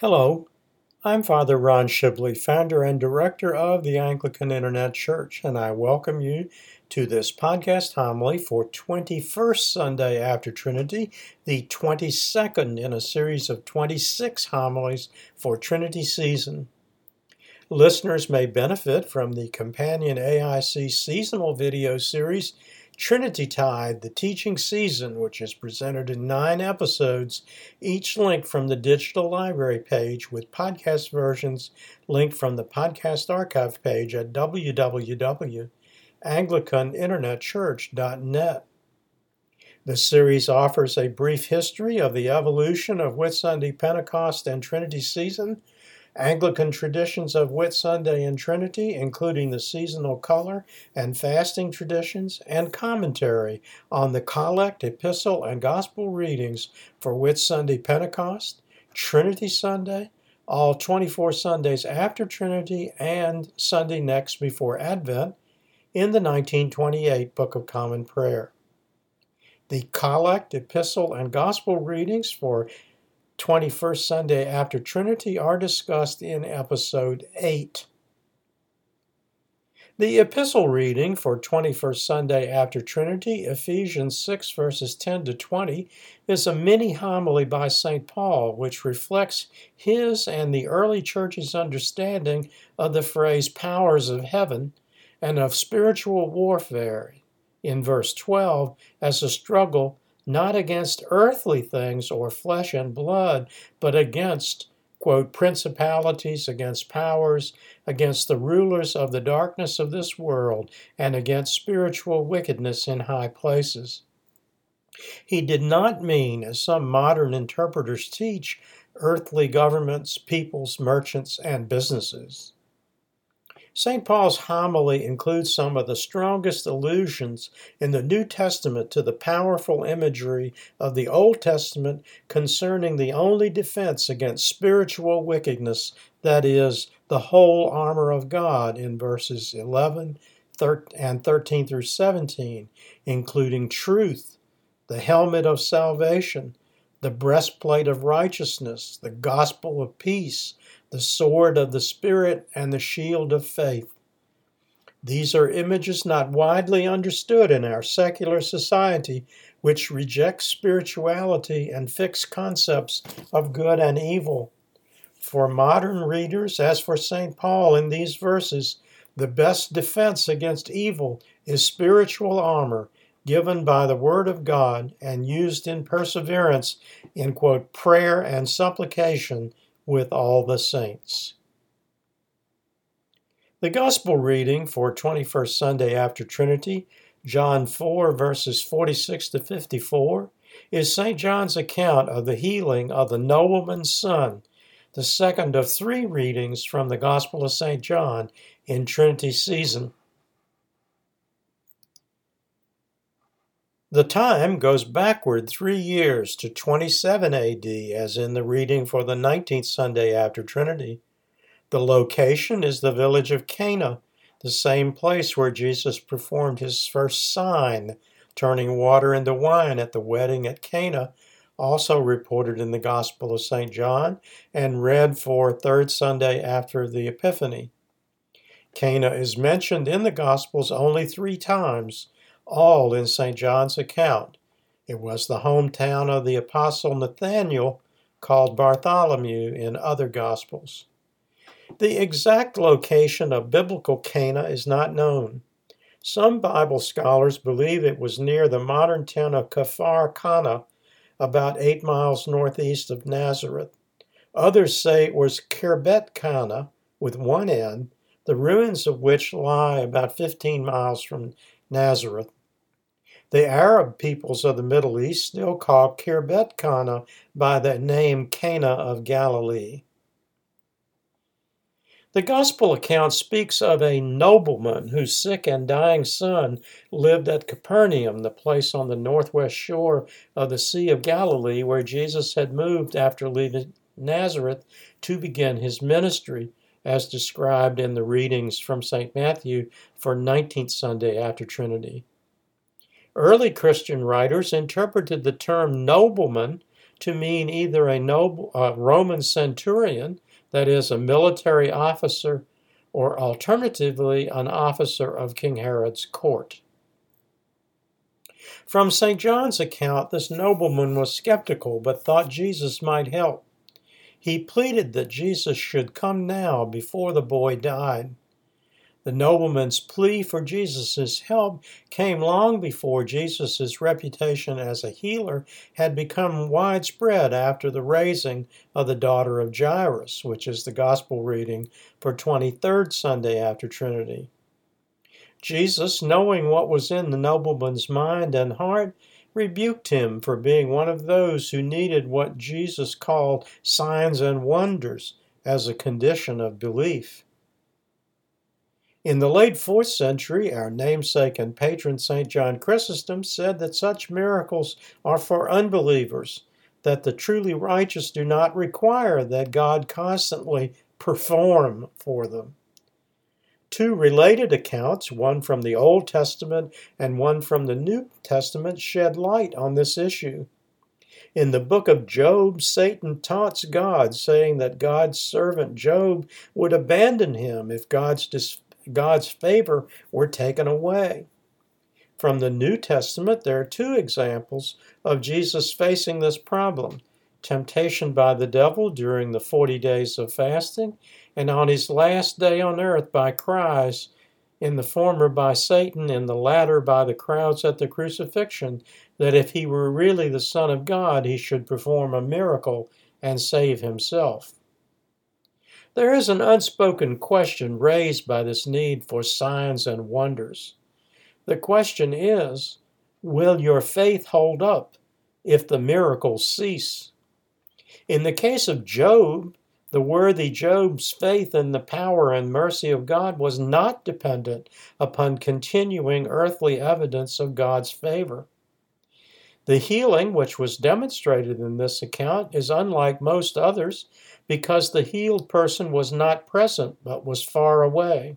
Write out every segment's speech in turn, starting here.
Hello, I'm Father Ron Shibley, founder and director of the Anglican Internet Church, and I welcome you to this podcast homily for 21st Sunday after Trinity, the 22nd in a series of 26 homilies for Trinity season. Listeners may benefit from the companion AIC seasonal video series Trinity Tide, the teaching season, which is presented in nine episodes, each linked from the digital library page with podcast versions linked from the podcast archive page at www.anglicaninternetchurch.net. The series offers a brief history of the evolution of Whitsunday Pentecost and Trinity season Anglican traditions of Whit Sunday and Trinity, including the seasonal color and fasting traditions, and commentary on the collect, epistle, and gospel readings for Whit Sunday Pentecost, Trinity Sunday, all 24 Sundays after Trinity, and Sunday next before Advent in the 1928 Book of Common Prayer. The collect, epistle, and gospel readings for 21st Sunday after Trinity are discussed in episode 8. The epistle reading for 21st Sunday after Trinity, Ephesians 6, verses 10 to 20, is a mini homily by St. Paul, which reflects his and the early church's understanding of the phrase powers of heaven and of spiritual warfare in verse 12 as a struggle not against earthly things or flesh and blood, but against, quote, principalities, against powers, against the rulers of the darkness of this world, and against spiritual wickedness in high places. He did not mean, as some modern interpreters teach, earthly governments, peoples, merchants, and businesses. St. Paul's homily includes some of the strongest allusions in the New Testament to the powerful imagery of the Old Testament concerning the only defense against spiritual wickedness, that is, the whole armor of God, in verses 11 and 13 through 17, including truth, the helmet of salvation, the breastplate of righteousness, the gospel of peace the sword of the Spirit, and the shield of faith. These are images not widely understood in our secular society, which rejects spirituality and fixed concepts of good and evil. For modern readers, as for St. Paul in these verses, the best defense against evil is spiritual armor given by the Word of God and used in perseverance in quote prayer and supplication with all the saints. The Gospel reading for 21st Sunday after Trinity, John 4, verses 46 to 54, is St. John's account of the healing of the nobleman's son, the second of three readings from the Gospel of St. John in Trinity season. The time goes backward three years to 27 AD, as in the reading for the 19th Sunday after Trinity. The location is the village of Cana, the same place where Jesus performed his first sign, turning water into wine at the wedding at Cana, also reported in the Gospel of St. John and read for third Sunday after the Epiphany. Cana is mentioned in the Gospels only three times all in St. John's account. It was the hometown of the apostle Nathanael, called Bartholomew in other Gospels. The exact location of biblical Cana is not known. Some Bible scholars believe it was near the modern town of Kfar Kana, about eight miles northeast of Nazareth. Others say it was Khirbet Kana, with one end, the ruins of which lie about 15 miles from Nazareth. The Arab peoples of the Middle East still call Khirbet Kana by the name Cana of Galilee. The Gospel account speaks of a nobleman whose sick and dying son lived at Capernaum, the place on the northwest shore of the Sea of Galilee where Jesus had moved after leaving Nazareth to begin his ministry, as described in the readings from St. Matthew for 19th Sunday after Trinity. Early Christian writers interpreted the term nobleman to mean either a noble a Roman centurion, that is, a military officer, or alternatively, an officer of King Herod's court. From St. John's account, this nobleman was skeptical but thought Jesus might help. He pleaded that Jesus should come now before the boy died. The nobleman's plea for Jesus' help came long before Jesus' reputation as a healer had become widespread after the raising of the daughter of Jairus, which is the gospel reading for 23rd Sunday after Trinity. Jesus, knowing what was in the nobleman's mind and heart, rebuked him for being one of those who needed what Jesus called signs and wonders as a condition of belief. In the late 4th century, our namesake and patron St. John Chrysostom said that such miracles are for unbelievers, that the truly righteous do not require that God constantly perform for them. Two related accounts, one from the Old Testament and one from the New Testament, shed light on this issue. In the book of Job, Satan taunts God, saying that God's servant Job would abandon him if God's dis- God's favor were taken away. From the New Testament, there are two examples of Jesus facing this problem temptation by the devil during the 40 days of fasting, and on his last day on earth by cries, in the former by Satan, in the latter by the crowds at the crucifixion, that if he were really the Son of God, he should perform a miracle and save himself. There is an unspoken question raised by this need for signs and wonders. The question is Will your faith hold up if the miracles cease? In the case of Job, the worthy Job's faith in the power and mercy of God was not dependent upon continuing earthly evidence of God's favor. The healing which was demonstrated in this account is unlike most others because the healed person was not present but was far away.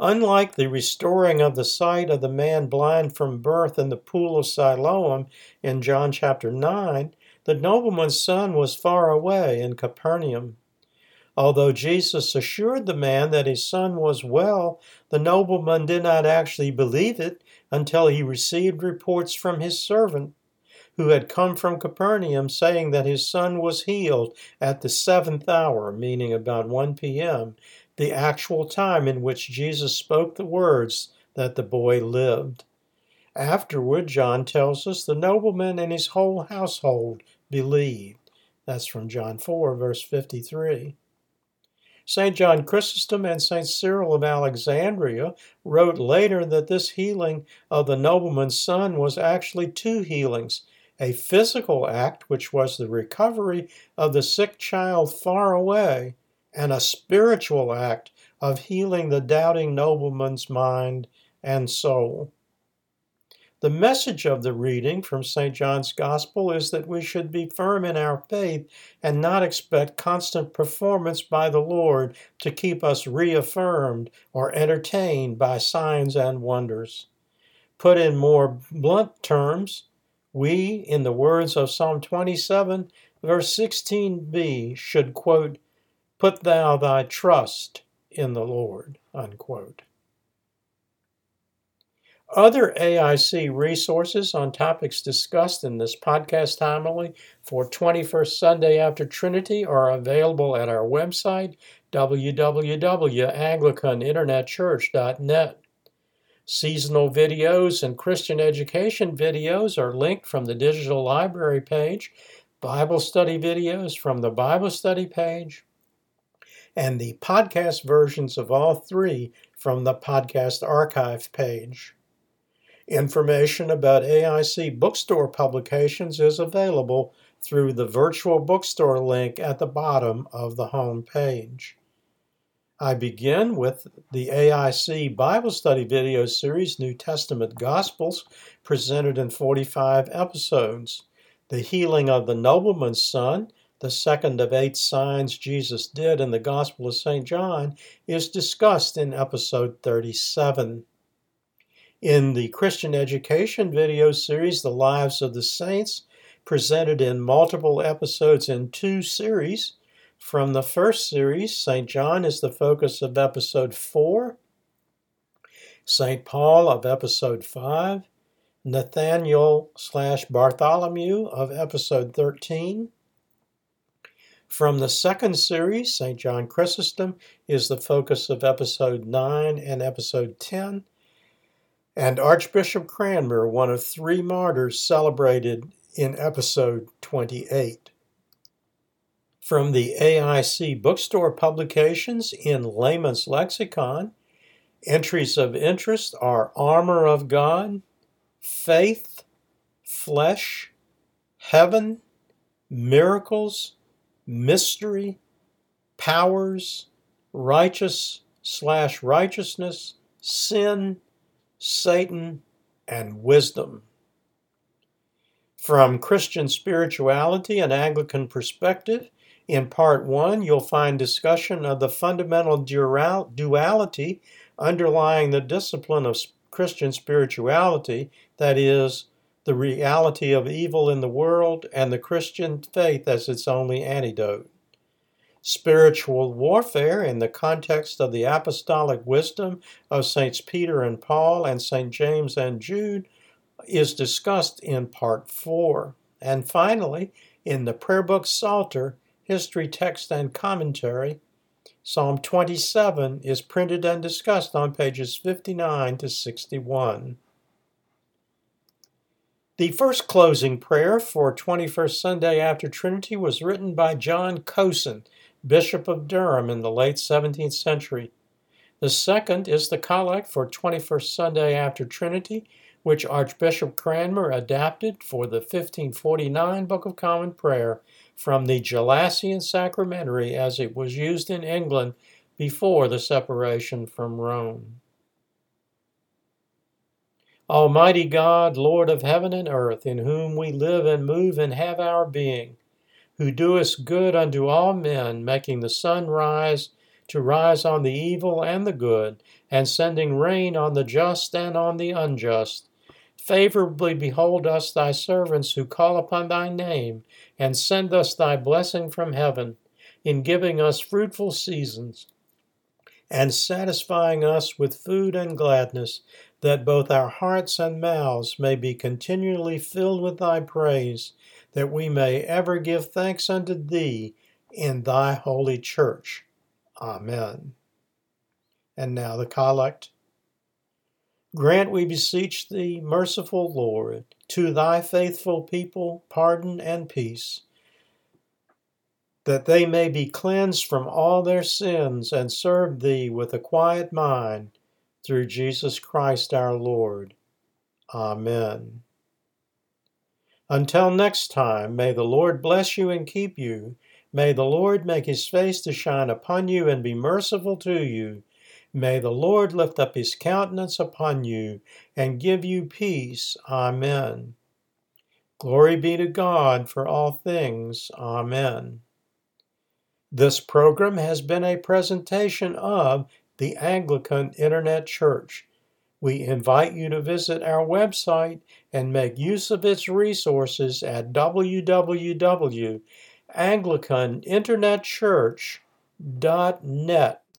Unlike the restoring of the sight of the man blind from birth in the pool of Siloam in John chapter 9, the nobleman's son was far away in Capernaum. Although Jesus assured the man that his son was well, the nobleman did not actually believe it until he received reports from his servant who had come from Capernaum, saying that his son was healed at the seventh hour, meaning about 1 p.m., the actual time in which Jesus spoke the words that the boy lived. Afterward, John tells us the nobleman and his whole household believed. That's from John 4, verse 53. St. John Chrysostom and St. Cyril of Alexandria wrote later that this healing of the nobleman's son was actually two healings a physical act, which was the recovery of the sick child far away, and a spiritual act of healing the doubting nobleman's mind and soul. The message of the reading from St. John's Gospel is that we should be firm in our faith and not expect constant performance by the Lord to keep us reaffirmed or entertained by signs and wonders. Put in more blunt terms, we, in the words of Psalm 27, verse 16b, should quote, Put thou thy trust in the Lord, unquote. Other AIC resources on topics discussed in this podcast homily for 21st Sunday after Trinity are available at our website, www.anglicaninternetchurch.net. Seasonal videos and Christian education videos are linked from the digital library page, Bible study videos from the Bible study page, and the podcast versions of all three from the podcast archive page. Information about AIC bookstore publications is available through the virtual bookstore link at the bottom of the home page. I begin with the AIC Bible Study video series, New Testament Gospels, presented in 45 episodes. The healing of the nobleman's son, the second of eight signs Jesus did in the Gospel of St. John, is discussed in episode 37. In the Christian Education video series, The Lives of the Saints, presented in multiple episodes in two series. From the first series, St. John is the focus of episode 4, St. Paul of episode 5, Nathaniel slash Bartholomew of episode 13. From the second series, St. John Chrysostom is the focus of episode 9 and episode 10. And Archbishop Cranmer, one of three martyrs celebrated in episode 28. From the AIC bookstore publications in Layman's Lexicon, entries of interest are Armor of God, Faith, Flesh, Heaven, Miracles, Mystery, Powers, Righteous slash Righteousness, Sin, Satan, and Wisdom. From Christian Spirituality and Anglican Perspective, in part one, you'll find discussion of the fundamental duality underlying the discipline of Christian spirituality, that is, the reality of evil in the world and the Christian faith as its only antidote. Spiritual warfare in the context of the apostolic wisdom of Saints Peter and Paul and St. James and Jude is discussed in part 4. And finally, in the prayer book Psalter, history, text, and commentary, Psalm 27 is printed and discussed on pages 59 to 61. The first closing prayer for 21st Sunday after Trinity was written by John Cosin, Bishop of Durham in the late 17th century. The second is the collect for 21st Sunday after Trinity which Archbishop Cranmer adapted for the 1549 Book of Common Prayer from the Gelasian Sacramentary as it was used in England before the separation from Rome. Almighty God, Lord of heaven and earth, in whom we live and move and have our being, who doest good unto all men, making the sun rise to rise on the evil and the good, and sending rain on the just and on the unjust, Favorably behold us, thy servants, who call upon thy name, and send us thy blessing from heaven, in giving us fruitful seasons, and satisfying us with food and gladness, that both our hearts and mouths may be continually filled with thy praise, that we may ever give thanks unto thee in thy holy church. Amen. And now the collect. Grant, we beseech thee, merciful Lord, to thy faithful people pardon and peace, that they may be cleansed from all their sins and serve thee with a quiet mind, through Jesus Christ our Lord. Amen. Until next time, may the Lord bless you and keep you. May the Lord make his face to shine upon you and be merciful to you. May the Lord lift up his countenance upon you and give you peace. Amen. Glory be to God for all things. Amen. This program has been a presentation of the Anglican Internet Church. We invite you to visit our website and make use of its resources at www.anglicaninternetchurch.net.